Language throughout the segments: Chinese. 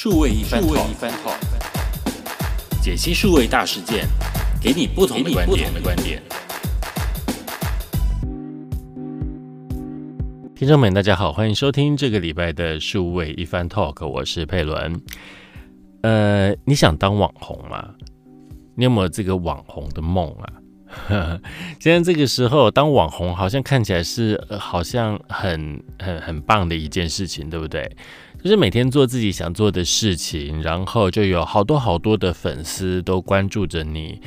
数位一番 talk，解析数位大事件，给你不同的观点。的观点。听众们，大家好，欢迎收听这个礼拜的数位一番 talk，我是佩伦。呃，你想当网红吗？你有没有这个网红的梦啊？现在这个时候当网红，好像看起来是好像很很很棒的一件事情，对不对？就是每天做自己想做的事情，然后就有好多好多的粉丝都关注着你，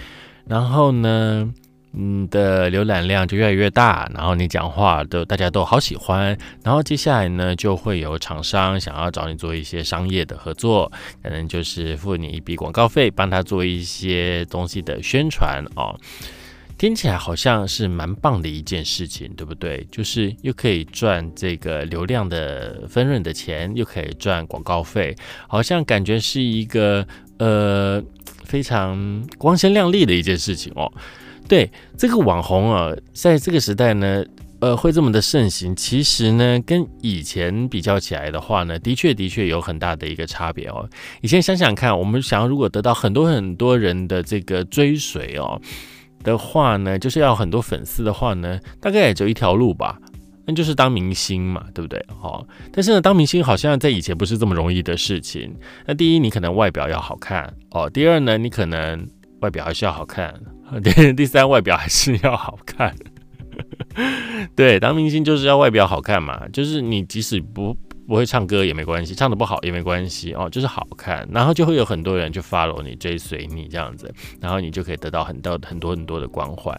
然后呢，你的浏览量就越来越大，然后你讲话都大家都好喜欢，然后接下来呢，就会有厂商想要找你做一些商业的合作，可能就是付你一笔广告费，帮他做一些东西的宣传哦。听起来好像是蛮棒的一件事情，对不对？就是又可以赚这个流量的分润的钱，又可以赚广告费，好像感觉是一个呃非常光鲜亮丽的一件事情哦。对，这个网红啊，在这个时代呢，呃，会这么的盛行，其实呢，跟以前比较起来的话呢，的确的确有很大的一个差别哦。以前想想看，我们想要如果得到很多很多人的这个追随哦。的话呢，就是要很多粉丝的话呢，大概也就一条路吧，那就是当明星嘛，对不对？好，但是呢，当明星好像在以前不是这么容易的事情。那第一，你可能外表要好看哦；第二呢，你可能外表还是要好看；第第三，外表还是要好看。对，当明星就是要外表好看嘛，就是你即使不。不会唱歌也没关系，唱的不好也没关系哦，就是好看，然后就会有很多人去 follow 你，追随你这样子，然后你就可以得到很多很多很多的光环。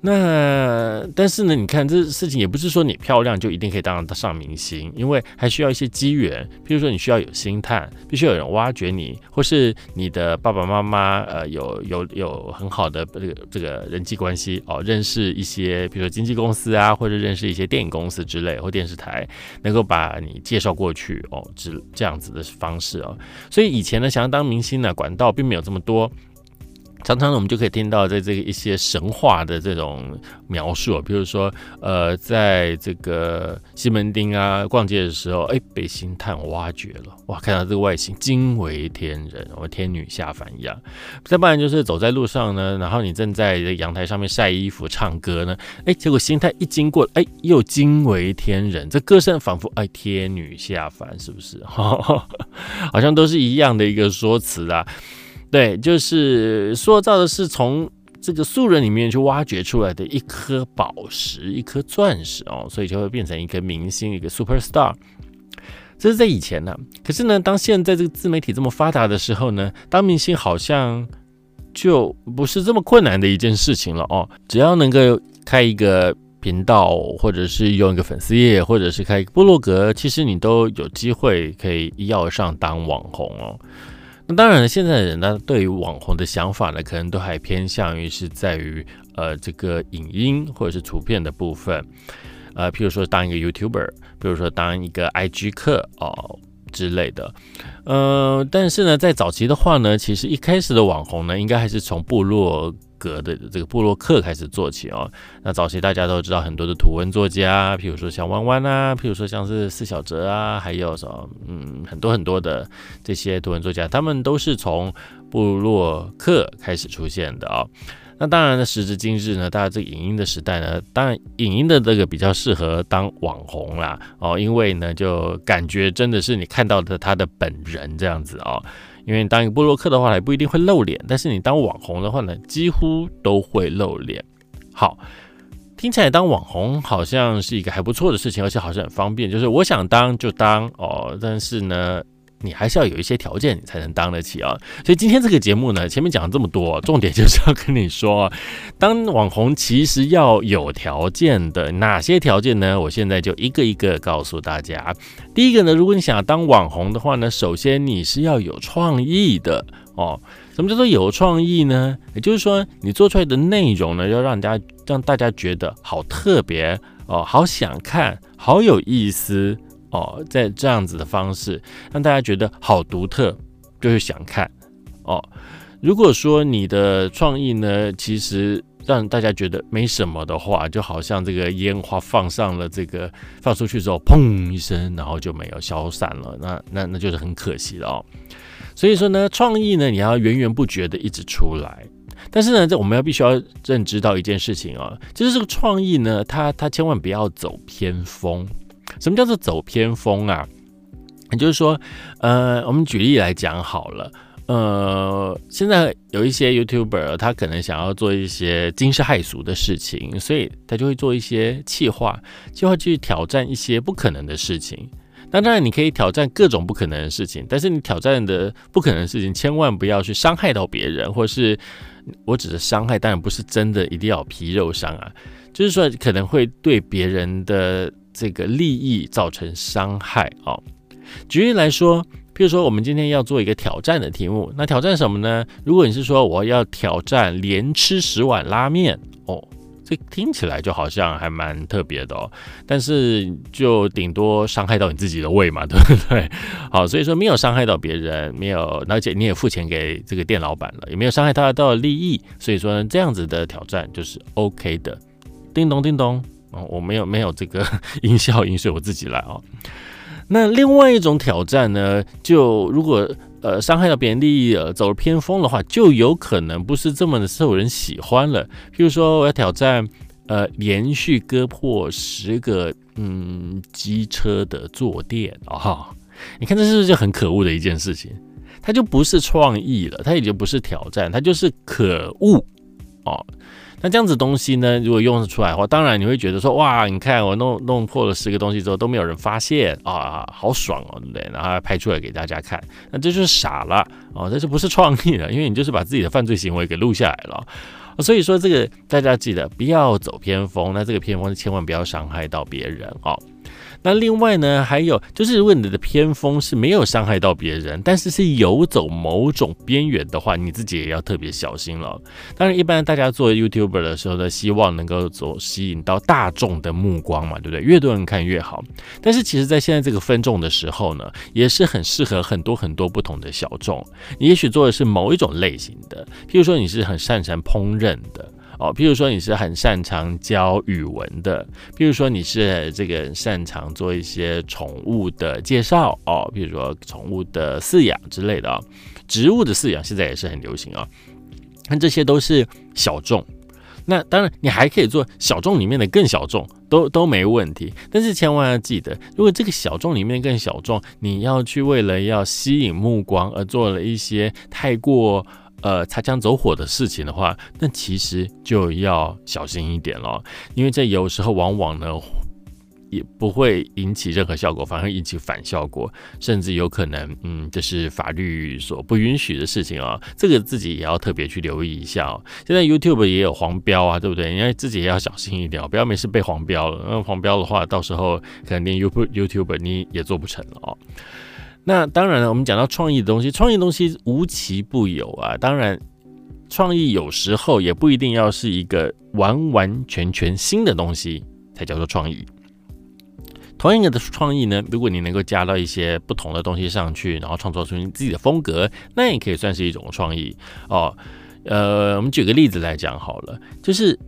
那但是呢，你看这事情也不是说你漂亮就一定可以当上明星，因为还需要一些机缘。譬如说，你需要有星探，必须有人挖掘你，或是你的爸爸妈妈呃有有有很好的这个这个人际关系哦，认识一些比如说经纪公司啊，或者认识一些电影公司之类或电视台，能够把你介绍过去哦，这这样子的方式哦。所以以前呢，想要当明星呢，管道并没有这么多。常常我们就可以听到，在这个一些神话的这种描述，比如说，呃，在这个西门町啊逛街的时候，哎，被星探挖掘了，哇，看到这个外形惊为天人，我天女下凡一样。再不然就是走在路上呢，然后你正在阳台上面晒衣服、唱歌呢，哎，结果星探一经过，哎，又惊为天人，这歌声仿佛哎天女下凡，是不是？好像都是一样的一个说辞啊。对，就是塑造的是从这个素人里面去挖掘出来的一颗宝石，一颗钻石哦，所以就会变成一个明星，一个 super star。这是在以前呢，可是呢，当现在这个自媒体这么发达的时候呢，当明星好像就不是这么困难的一件事情了哦。只要能够开一个频道，或者是用一个粉丝页，或者是开一个部落格，其实你都有机会可以一跃上当网红哦。那当然了，现在的人呢，对于网红的想法呢，可能都还偏向于是在于呃这个影音或者是图片的部分，呃，譬如说当一个 YouTuber，比如说当一个 IG 客哦之类的，呃，但是呢，在早期的话呢，其实一开始的网红呢，应该还是从部落。格的这个布洛克开始做起哦，那早期大家都知道很多的图文作家，譬如说像弯弯啊，譬如说像是四小哲啊，还有什么嗯很多很多的这些图文作家，他们都是从布洛克开始出现的啊。那当然呢，时至今日呢，大家这个影音的时代呢，当然影音的这个比较适合当网红啦哦，因为呢就感觉真的是你看到的他的本人这样子哦。因为你当一个布洛克的话，也不一定会露脸，但是你当网红的话呢，几乎都会露脸。好，听起来当网红好像是一个还不错的事情，而且好像很方便，就是我想当就当哦。但是呢。你还是要有一些条件，你才能当得起啊。所以今天这个节目呢，前面讲了这么多，重点就是要跟你说，当网红其实要有条件的。哪些条件呢？我现在就一个一个告诉大家。第一个呢，如果你想要当网红的话呢，首先你是要有创意的哦。什么叫做有创意呢？也就是说，你做出来的内容呢，要让大家让大家觉得好特别哦，好想看，好有意思。哦，在这样子的方式让大家觉得好独特，就是想看哦。如果说你的创意呢，其实让大家觉得没什么的话，就好像这个烟花放上了这个放出去之后，砰一声，然后就没有消散了，那那那就是很可惜了哦。所以说呢，创意呢，你要源源不绝的一直出来。但是呢，这我们要必须要认知到一件事情啊，就是这个创意呢，它它千万不要走偏锋。什么叫做走偏锋啊？也就是说，呃，我们举例来讲好了，呃，现在有一些 YouTuber，他可能想要做一些惊世骇俗的事情，所以他就会做一些气划，计划去挑战一些不可能的事情。那当然，你可以挑战各种不可能的事情，但是你挑战的不可能的事情，千万不要去伤害到别人，或是我指的伤害，当然不是真的一定要皮肉伤啊，就是说可能会对别人的这个利益造成伤害啊。举例来说，譬如说我们今天要做一个挑战的题目，那挑战什么呢？如果你是说我要挑战连吃十碗拉面哦。这听起来就好像还蛮特别的哦，但是就顶多伤害到你自己的胃嘛，对不对？好，所以说没有伤害到别人，没有，而且你也付钱给这个店老板了，也没有伤害他到利益，所以说呢这样子的挑战就是 OK 的。叮咚叮咚，哦，我没有没有这个 音效音，水我自己来哦。那另外一种挑战呢，就如果。呃，伤害到别人利益了，走了偏锋的话，就有可能不是这么的受人喜欢了。譬如说，我要挑战，呃，连续割破十个嗯机车的坐垫啊！你看这是不是就很可恶的一件事情？它就不是创意了，它已经不是挑战，它就是可恶哦。那这样子东西呢，如果用得出来的话，当然你会觉得说，哇，你看我弄弄破了十个东西之后都没有人发现啊，好爽哦，对不对？然后拍出来给大家看，那这就是傻了哦，这就不是创意了，因为你就是把自己的犯罪行为给录下来了。所以说这个大家记得不要走偏锋，那这个偏锋千万不要伤害到别人哦。那另外呢，还有就是，如果你的偏锋是没有伤害到别人，但是是游走某种边缘的话，你自己也要特别小心了。当然，一般大家做 YouTuber 的时候呢，希望能够走吸引到大众的目光嘛，对不对？越多人看越好。但是其实，在现在这个分众的时候呢，也是很适合很多很多不同的小众。你也许做的是某一种类型的，譬如说你是很擅长烹饪的。哦，譬如说你是很擅长教语文的，譬如说你是这个擅长做一些宠物的介绍哦，譬如说宠物的饲养之类的啊，植物的饲养现在也是很流行啊。那这些都是小众，那当然你还可以做小众里面的更小众，都都没问题。但是千万要记得，如果这个小众里面更小众，你要去为了要吸引目光而做了一些太过。呃，擦枪走火的事情的话，那其实就要小心一点了，因为这有时候往往呢，也不会引起任何效果，反而引起反效果，甚至有可能，嗯，这是法律所不允许的事情啊，这个自己也要特别去留意一下哦。现在 YouTube 也有黄标啊，对不对？你要自己也要小心一点，不要没事被黄标了。那黄标的话，到时候可能连 YouTube YouTube 你也做不成了哦。那当然了，我们讲到创意的东西，创意的东西无奇不有啊。当然，创意有时候也不一定要是一个完完全全新的东西才叫做创意。同样的创意呢，如果你能够加到一些不同的东西上去，然后创作出你自己的风格，那也可以算是一种创意哦。呃，我们举个例子来讲好了，就是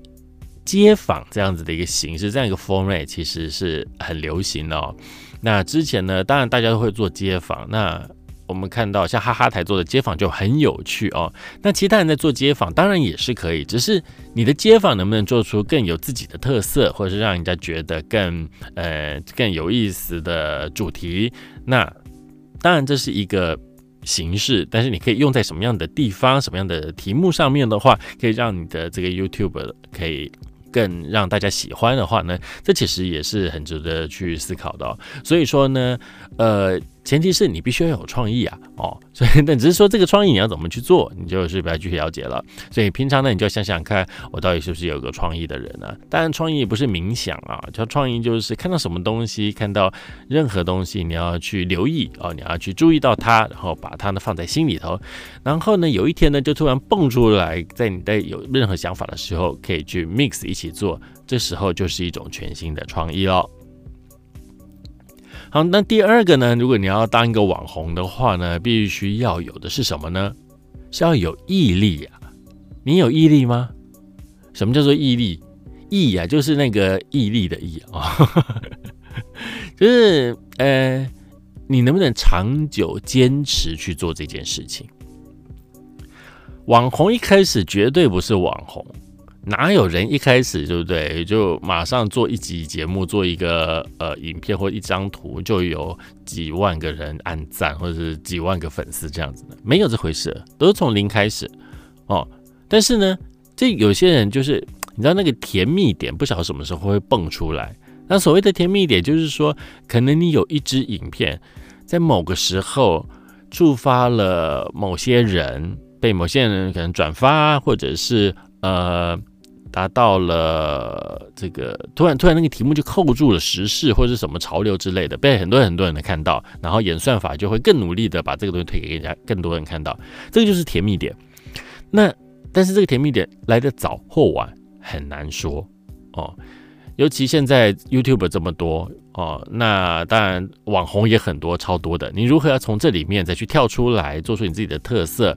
街访这样子的一个形式，这样一个 format 其实是很流行的哦。那之前呢，当然大家都会做街访。那我们看到像哈哈台做的街访就很有趣哦。那其他人在做街访，当然也是可以，只是你的街访能不能做出更有自己的特色，或者是让人家觉得更呃更有意思的主题？那当然这是一个形式，但是你可以用在什么样的地方、什么样的题目上面的话，可以让你的这个 YouTube 可以。更让大家喜欢的话呢，这其实也是很值得去思考的。所以说呢，呃。前提是你必须要有创意啊，哦，所以那只是说这个创意你要怎么去做，你就是不要去了解了。所以平常呢，你就想想看，我到底是不是有个创意的人呢？当然，创意不是冥想啊，叫创意就是看到什么东西，看到任何东西，你要去留意哦，你要去注意到它，然后把它呢放在心里头，然后呢，有一天呢，就突然蹦出来，在你在有任何想法的时候，可以去 mix 一起做，这时候就是一种全新的创意喽。好，那第二个呢？如果你要当一个网红的话呢，必须要有的是什么呢？是要有毅力呀。你有毅力吗？什么叫做毅力？毅啊，就是那个毅力的毅啊，就是呃，你能不能长久坚持去做这件事情？网红一开始绝对不是网红。哪有人一开始对不对，就马上做一集节目，做一个呃影片或一张图，就有几万个人按赞，或者是几万个粉丝这样子的？没有这回事，都是从零开始哦。但是呢，这有些人就是你知道那个甜蜜点，不晓得什么时候会蹦出来。那所谓的甜蜜点，就是说可能你有一支影片，在某个时候触发了某些人，被某些人可能转发，或者是呃。达到了这个突然突然那个题目就扣住了时事或者是什么潮流之类的，被很多很多人看到，然后演算法就会更努力的把这个东西推给人家更多人看到，这个就是甜蜜点。那但是这个甜蜜点来的早或晚很难说哦，尤其现在 YouTube 这么多哦，那当然网红也很多超多的，你如何要从这里面再去跳出来，做出你自己的特色？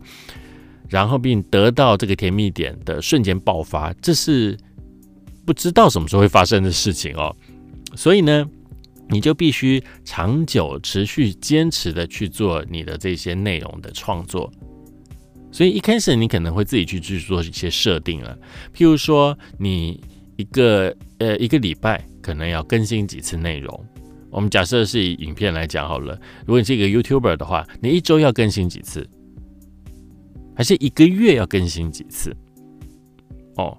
然后并得到这个甜蜜点的瞬间爆发，这是不知道什么时候会发生的事情哦。所以呢，你就必须长久、持续、坚持的去做你的这些内容的创作。所以一开始你可能会自己去去做一些设定了，譬如说你一个呃一个礼拜可能要更新几次内容。我们假设是以影片来讲好了，如果你是一个 YouTuber 的话，你一周要更新几次？还是一个月要更新几次哦，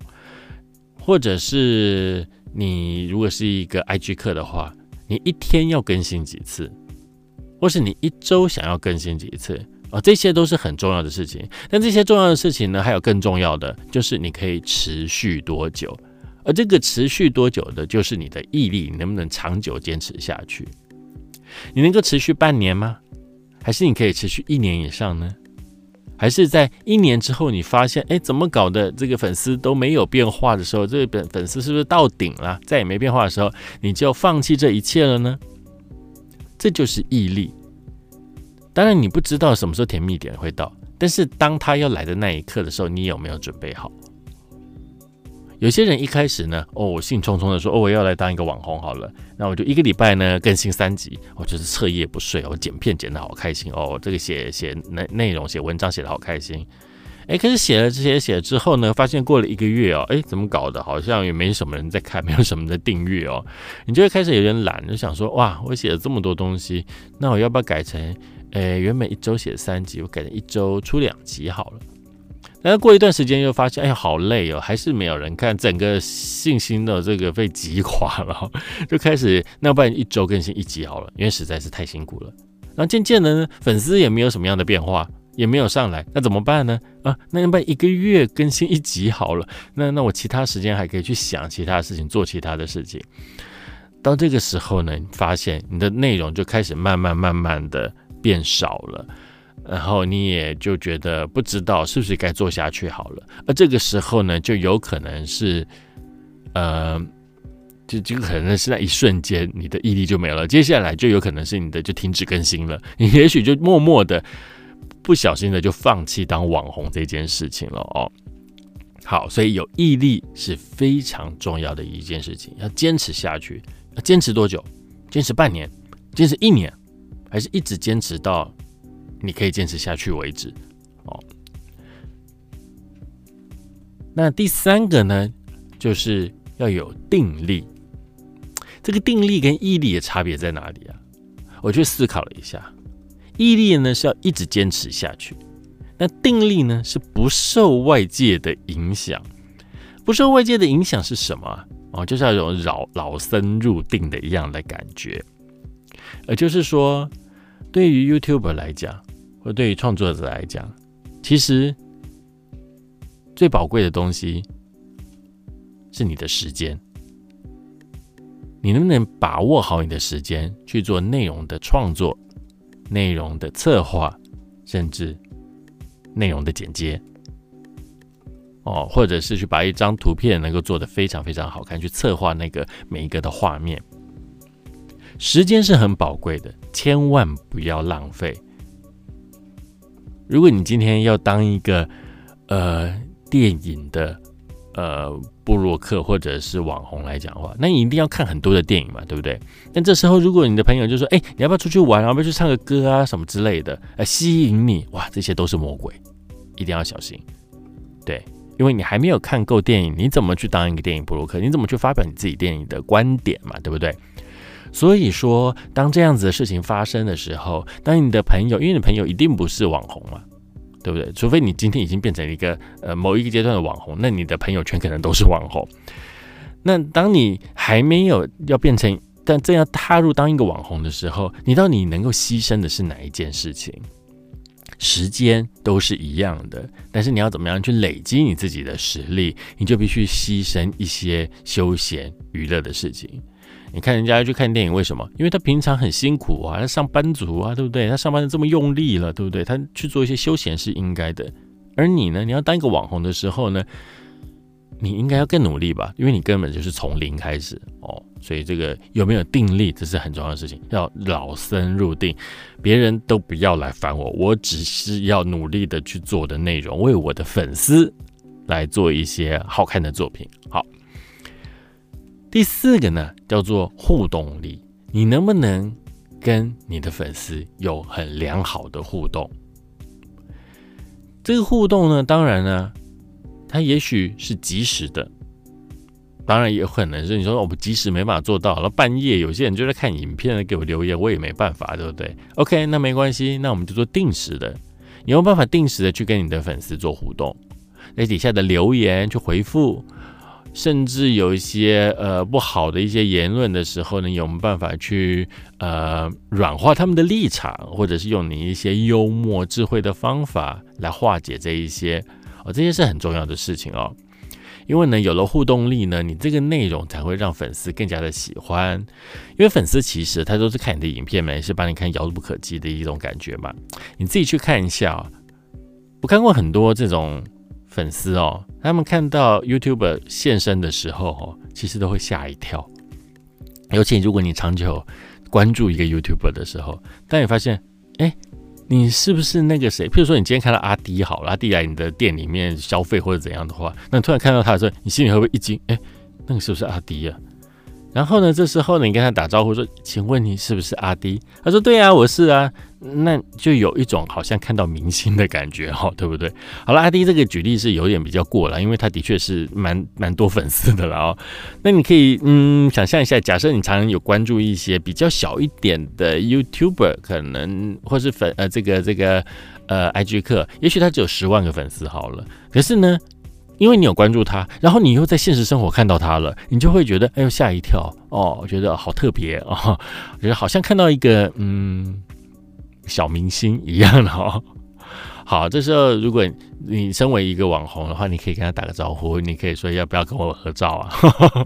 或者是你如果是一个 IG 课的话，你一天要更新几次，或是你一周想要更新几次啊？这些都是很重要的事情。但这些重要的事情呢，还有更重要的，就是你可以持续多久，而这个持续多久的，就是你的毅力能不能长久坚持下去？你能够持续半年吗？还是你可以持续一年以上呢？还是在一年之后，你发现，哎，怎么搞的？这个粉丝都没有变化的时候，这个粉粉丝是不是到顶了，再也没变化的时候，你就放弃这一切了呢？这就是毅力。当然，你不知道什么时候甜蜜点会到，但是当他要来的那一刻的时候，你有没有准备好？有些人一开始呢，哦，我兴冲冲的说，哦，我要来当一个网红好了，那我就一个礼拜呢更新三集，我就是彻夜不睡，我剪片剪得好开心哦，这个写写内内容写文章写得好开心，哎，可是写了这些写了之后呢，发现过了一个月哦，哎，怎么搞的？好像也没什么人在看，没有什么的订阅哦，你就会开始有点懒，就想说，哇，我写了这么多东西，那我要不要改成，哎，原本一周写三集，我改成一周出两集好了。然后过一段时间又发现，哎呀，好累哦，还是没有人看，整个信心的这个被击垮了，就开始那要不然一周更新一集好了，因为实在是太辛苦了。然后渐渐的呢，粉丝也没有什么样的变化，也没有上来，那怎么办呢？啊，那要不然一个月更新一集好了，那那我其他时间还可以去想其他事情，做其他的事情。到这个时候呢，发现你的内容就开始慢慢慢慢的变少了。然后你也就觉得不知道是不是该做下去好了，而这个时候呢，就有可能是，呃，就就可能是那一瞬间你的毅力就没了，接下来就有可能是你的就停止更新了，你也许就默默的不小心的就放弃当网红这件事情了哦。好，所以有毅力是非常重要的一件事情，要坚持下去，要坚持多久？坚持半年？坚持一年？还是一直坚持到？你可以坚持下去为止，哦。那第三个呢，就是要有定力。这个定力跟毅力的差别在哪里啊？我去思考了一下，毅力呢是要一直坚持下去，那定力呢是不受外界的影响。不受外界的影响是什么？哦，就是要有老老僧入定的一样的感觉。呃，就是说，对于 YouTuber 来讲。或对于创作者来讲，其实最宝贵的东西是你的时间。你能不能把握好你的时间去做内容的创作、内容的策划，甚至内容的剪接？哦，或者是去把一张图片能够做得非常非常好看，去策划那个每一个的画面。时间是很宝贵的，千万不要浪费。如果你今天要当一个呃电影的呃布洛克或者是网红来讲话，那你一定要看很多的电影嘛，对不对？但这时候如果你的朋友就说，哎，你要不要出去玩？要不要去唱个歌啊什么之类的，来吸引你，哇，这些都是魔鬼，一定要小心。对，因为你还没有看够电影，你怎么去当一个电影布洛克？你怎么去发表你自己电影的观点嘛，对不对？所以说，当这样子的事情发生的时候，当你的朋友，因为你朋友一定不是网红嘛，对不对？除非你今天已经变成一个呃某一个阶段的网红，那你的朋友圈可能都是网红。那当你还没有要变成，但正要踏入当一个网红的时候，你到底能够牺牲的是哪一件事情？时间都是一样的，但是你要怎么样去累积你自己的实力，你就必须牺牲一些休闲娱乐的事情。你看人家去看电影，为什么？因为他平常很辛苦啊，他上班族啊，对不对？他上班的这么用力了，对不对？他去做一些休闲是应该的。而你呢？你要当一个网红的时候呢，你应该要更努力吧？因为你根本就是从零开始哦。所以这个有没有定力，这是很重要的事情。要老僧入定，别人都不要来烦我，我只是要努力的去做的内容，为我的粉丝来做一些好看的作品。好。第四个呢，叫做互动力。你能不能跟你的粉丝有很良好的互动？这个互动呢，当然呢，它也许是及时的，当然也可能是你说我们及时没办法做到。了半夜有些人就在看影片给我留言，我也没办法，对不对？OK，那没关系，那我们就做定时的。你有办法定时的去跟你的粉丝做互动，在底下的留言去回复。甚至有一些呃不好的一些言论的时候呢，有没有办法去呃软化他们的立场，或者是用你一些幽默智慧的方法来化解这一些哦，这些是很重要的事情哦。因为呢，有了互动力呢，你这个内容才会让粉丝更加的喜欢。因为粉丝其实他都是看你的影片嘛，也是把你看遥不可及的一种感觉嘛。你自己去看一下，我看过很多这种。粉丝哦，他们看到 YouTuber 现身的时候哦，其实都会吓一跳。尤其如果你长久关注一个 YouTuber 的时候，当你发现，哎，你是不是那个谁？譬如说，你今天看到阿迪好了，阿迪来你的店里面消费或者怎样的话，那突然看到他的时候，你心里会不会一惊？哎，那个是不是阿迪啊？然后呢，这时候呢，你跟他打招呼说：“请问你是不是阿迪？”他说：“对啊，我是啊。”那就有一种好像看到明星的感觉哈，对不对？好了，阿迪这个举例是有点比较过了，因为他的确是蛮蛮多粉丝的了哦。那你可以嗯想象一下，假设你常常有关注一些比较小一点的 YouTuber，可能或是粉呃这个这个呃 IG 客，也许他只有十万个粉丝好了，可是呢，因为你有关注他，然后你又在现实生活看到他了，你就会觉得哎呦吓一跳哦，我觉得好特别哦，觉得好像看到一个嗯。小明星一样的哦。好，这时候如果你身为一个网红的话，你可以跟他打个招呼，你可以说要不要跟我合照啊？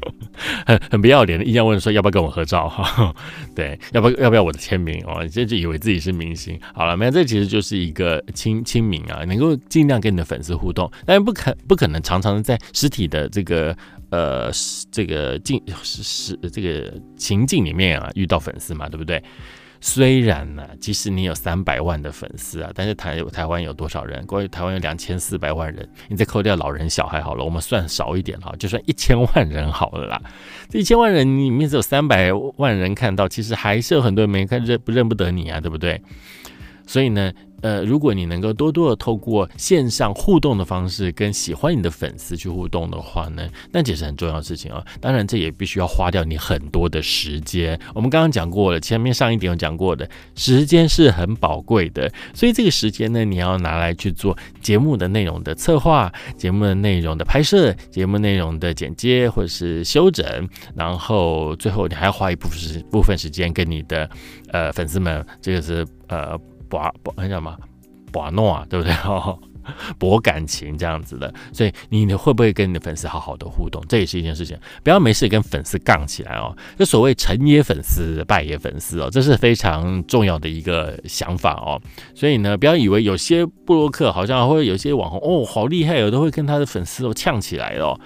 很很不要脸的，硬要问说要不要跟我合照哈？对，要不要要不要我的签名哦？这就以为自己是明星。好了，没有，这其实就是一个亲亲民啊，能够尽量跟你的粉丝互动，但是不可不可能常常在实体的这个呃这个境是是这个情境里面啊遇到粉丝嘛，对不对？虽然呢，即使你有三百万的粉丝啊，但是台台湾有多少人？关于台湾有两千四百万人，你再扣掉老人小孩好了，我们算少一点哈，就算一千万人好了啦。这一千万人里面只有三百万人看到，其实还是有很多人没看认不认不得你啊，对不对？所以呢。呃，如果你能够多多的透过线上互动的方式跟喜欢你的粉丝去互动的话呢，那也是很重要的事情啊。当然，这也必须要花掉你很多的时间。我们刚刚讲过了，前面上一点有讲过的，时间是很宝贵的，所以这个时间呢，你要拿来去做节目的内容的策划、节目的内容的拍摄、节目内容的剪接或者是修整，然后最后你还要花一部分时部分时间跟你的呃粉丝们，这个是呃。博博那叫什么？博诺啊，对不对？博感情这样子的，所以你会不会跟你的粉丝好好的互动？这也是一件事情。不要没事跟粉丝杠起来哦。就所谓成也粉丝，败也粉丝哦，这是非常重要的一个想法哦。所以呢，不要以为有些布洛克好像会有些网红哦，好厉害哦，都会跟他的粉丝哦呛起来哦。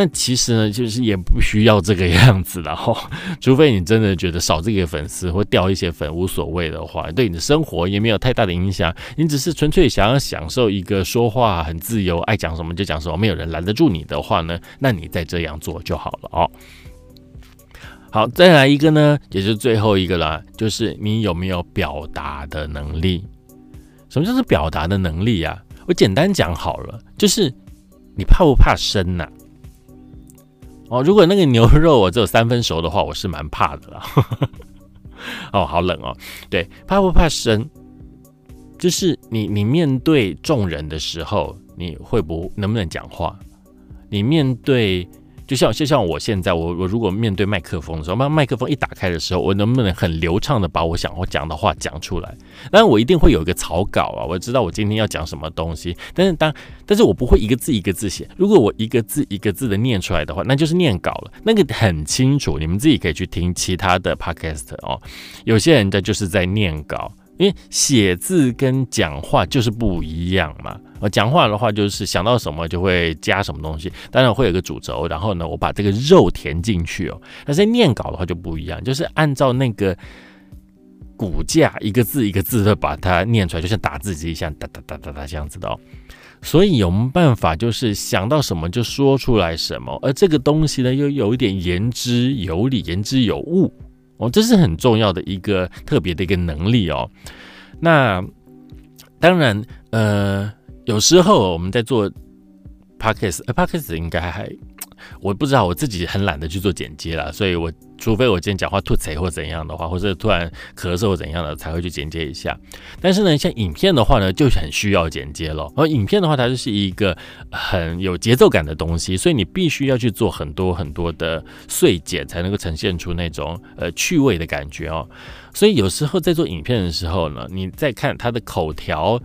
那其实呢，就是也不需要这个样子的哈，除非你真的觉得少这个粉丝或掉一些粉无所谓的话，对你的生活也没有太大的影响，你只是纯粹想要享受一个说话很自由，爱讲什么就讲什么，没有人拦得住你的话呢，那你再这样做就好了哦。好，再来一个呢，也是最后一个啦，就是你有没有表达的能力？什么叫做表达的能力啊？我简单讲好了，就是你怕不怕生呐？哦，如果那个牛肉我只有三分熟的话，我是蛮怕的啦。哦，好冷哦。对，怕不怕生？就是你你面对众人的时候，你会不能不能讲话？你面对。就像就像我现在，我我如果面对麦克风的时候，麦麦克风一打开的时候，我能不能很流畅的把我想要讲的话讲出来？当然，我一定会有一个草稿啊，我知道我今天要讲什么东西。但是当但是我不会一个字一个字写。如果我一个字一个字的念出来的话，那就是念稿了，那个很清楚。你们自己可以去听其他的 podcast 哦。有些人家就是在念稿。因为写字跟讲话就是不一样嘛。我讲话的话就是想到什么就会加什么东西，当然会有个主轴，然后呢，我把这个肉填进去哦。但是念稿的话就不一样，就是按照那个骨架，一个字一个字的把它念出来，就像打字机一样，哒哒哒哒哒这样子的哦。所以有办法就是想到什么就说出来什么，而这个东西呢又有一点言之有理，言之有物。哦，这是很重要的一个特别的一个能力哦。那当然，呃，有时候我们在做 podcast，呃，podcast 应该还。我不知道我自己很懒得去做剪接了，所以我除非我今天讲话吐贼或怎样的话，或者突然咳嗽怎样的才会去剪接一下。但是呢，像影片的话呢，就很需要剪接了。而影片的话，它就是一个很有节奏感的东西，所以你必须要去做很多很多的碎剪，才能够呈现出那种呃趣味的感觉哦。所以有时候在做影片的时候呢，你再看它的口条，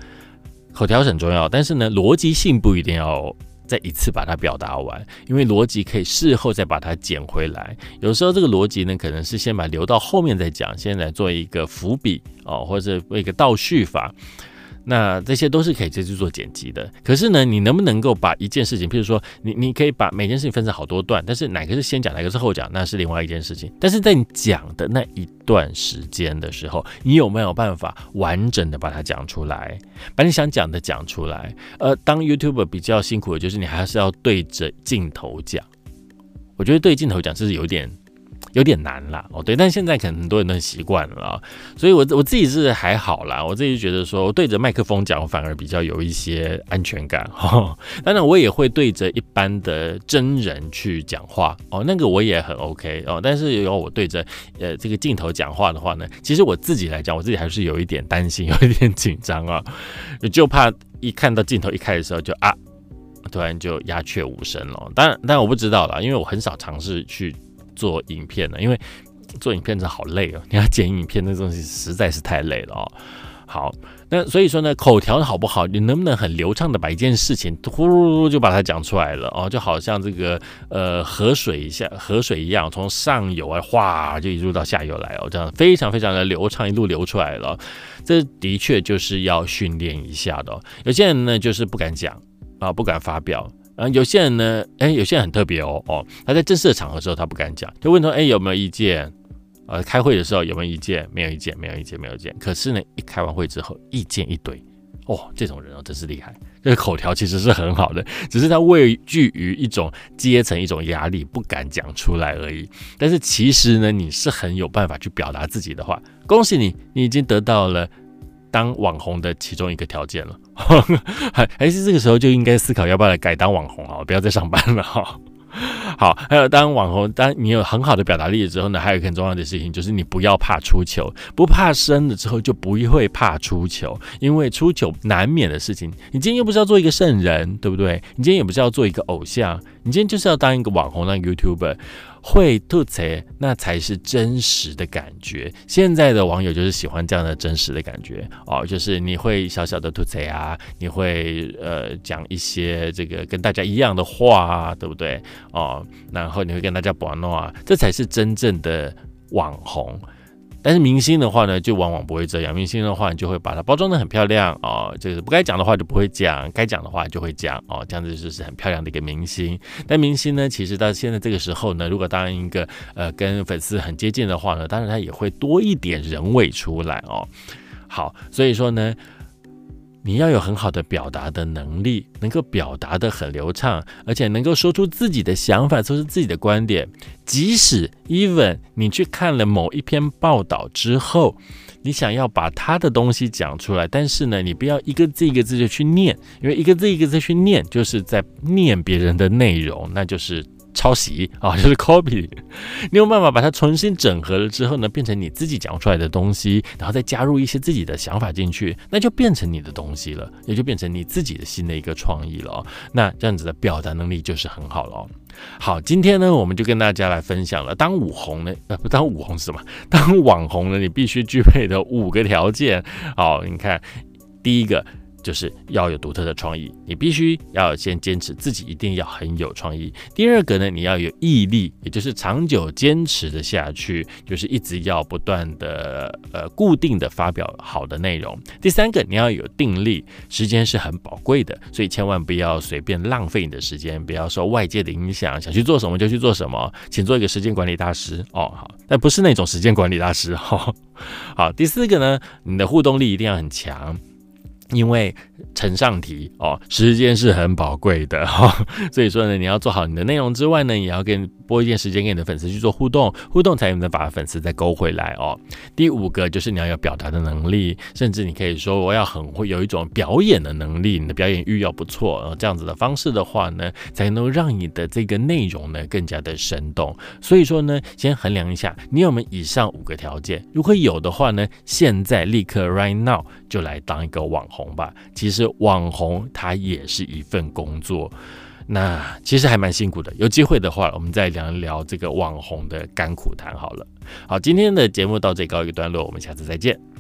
口条很重要，但是呢，逻辑性不一定要。再一次把它表达完，因为逻辑可以事后再把它捡回来。有时候这个逻辑呢，可能是先把留到后面再讲，先来做一个伏笔哦，或者一个倒叙法。那这些都是可以直接做剪辑的。可是呢，你能不能够把一件事情，譬如说，你你可以把每件事情分成好多段，但是哪个是先讲，哪个是后讲，那是另外一件事情。但是在你讲的那一段时间的时候，你有没有办法完整的把它讲出来，把你想讲的讲出来？呃，当 YouTuber 比较辛苦的就是你还是要对着镜头讲。我觉得对镜头讲这是有点。有点难啦，哦对，但现在可能很多人都习惯了，所以我我自己是还好啦，我自己觉得说对着麦克风讲反而比较有一些安全感哈。当然我也会对着一般的真人去讲话哦，那个我也很 OK 哦。但是有我对着呃这个镜头讲话的话呢，其实我自己来讲，我自己还是有一点担心，有一点紧张啊，就怕一看到镜头一开的时候就啊，突然就鸦雀无声了。当然，但我不知道啦，因为我很少尝试去。做影片的，因为做影片真的好累哦，你要剪影片那东西实在是太累了哦。好，那所以说呢，口条好不好？你能不能很流畅的把一件事情呼噜就把它讲出来了哦？就好像这个呃河水一下河水一样，从上游啊哗就一路到下游来哦，这样非常非常的流畅，一路流出来了。这的确就是要训练一下的。有些人呢就是不敢讲啊，不敢发表。啊，有些人呢，哎，有些人很特别哦，哦，他在正式的场合时候他不敢讲，就问说，哎，有没有意见？呃，开会的时候有没有意见？没有意见，没有意见，没有意见。可是呢，一开完会之后，意见一堆，哦，这种人哦，真是厉害。这个口条其实是很好的，只是他畏惧于一种阶层、一种压力，不敢讲出来而已。但是其实呢，你是很有办法去表达自己的话。恭喜你，你已经得到了。当网红的其中一个条件了，还还是这个时候就应该思考要不要来改当网红啊，不要再上班了哈。好，还有当网红，当你有很好的表达力之后呢，还有一个很重要的事情就是你不要怕出糗，不怕生了之后就不会怕出糗，因为出糗难免的事情。你今天又不是要做一个圣人，对不对？你今天也不是要做一个偶像，你今天就是要当一个网红，当 YouTuber。会吐槽，那才是真实的感觉。现在的网友就是喜欢这样的真实的感觉哦，就是你会小小的吐槽啊，你会呃讲一些这个跟大家一样的话啊，对不对哦？然后你会跟大家玩弄啊，这才是真正的网红。但是明星的话呢，就往往不会这样。明星的话，你就会把它包装的很漂亮哦，就是不该讲的话就不会讲，该讲的话就会讲哦，这样子就是很漂亮的一个明星。但明星呢，其实到现在这个时候呢，如果当一个呃跟粉丝很接近的话呢，当然他也会多一点人味出来哦。好，所以说呢。你要有很好的表达的能力，能够表达的很流畅，而且能够说出自己的想法，说出自己的观点。即使 even 你去看了某一篇报道之后，你想要把他的东西讲出来，但是呢，你不要一个字一个字就去念，因为一个字一个字去念，就是在念别人的内容，那就是。抄袭啊，就是 copy。你有办法把它重新整合了之后呢，变成你自己讲出来的东西，然后再加入一些自己的想法进去，那就变成你的东西了，也就变成你自己的新的一个创意了。那这样子的表达能力就是很好了。好，今天呢，我们就跟大家来分享了，当网红呢，呃，不当网红是什么？当网红呢，你必须具备的五个条件。好，你看，第一个。就是要有独特的创意，你必须要先坚持自己一定要很有创意。第二个呢，你要有毅力，也就是长久坚持的下去，就是一直要不断的呃固定的发表好的内容。第三个，你要有定力，时间是很宝贵的，所以千万不要随便浪费你的时间，不要受外界的影响，想去做什么就去做什么，请做一个时间管理大师哦。好，但不是那种时间管理大师哈。好，第四个呢，你的互动力一定要很强。因为呈上题哦，时间是很宝贵的哈，所以说呢，你要做好你的内容之外呢，也要跟播一点时间给你的粉丝去做互动，互动才能把粉丝再勾回来哦。第五个就是你要有表达的能力，甚至你可以说我要很会有一种表演的能力，你的表演欲要不错，这样子的方式的话呢，才能让你的这个内容呢更加的生动。所以说呢，先衡量一下你有没有以上五个条件，如果有的话呢，现在立刻 right now 就来当一个网红。吧，其实网红他也是一份工作，那其实还蛮辛苦的。有机会的话，我们再聊一聊这个网红的甘苦谈好了。好，今天的节目到这告一个段落，我们下次再见。